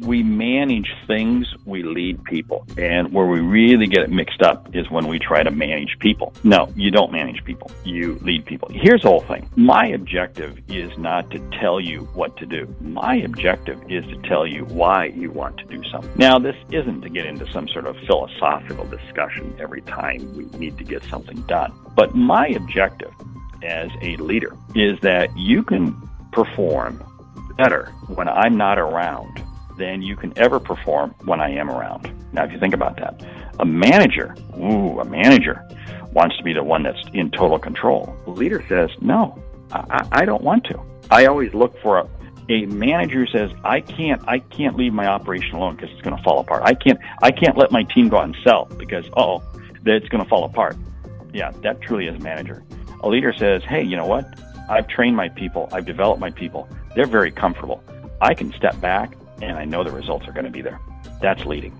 we manage things, we lead people. And where we really get it mixed up is when we try to manage people. No, you don't manage people, you lead people. Here's the whole thing my objective is not to tell you what to do, my objective is to tell you why you want to do something. Now, this isn't to get into some sort of philosophical discussion every time we need to get something done, but my objective as a leader is that you can perform better when I'm not around than you can ever perform when I am around. Now, if you think about that, a manager, ooh, a manager wants to be the one that's in total control. The leader says, no, I, I don't want to. I always look for a, a manager says, I can't, I can't leave my operation alone because it's going to fall apart. I can't, I can't let my team go out and sell because, oh, it's going to fall apart. Yeah, that truly is a manager. A leader says, hey, you know what? I've trained my people. I've developed my people. They're very comfortable. I can step back and I know the results are going to be there. That's leading.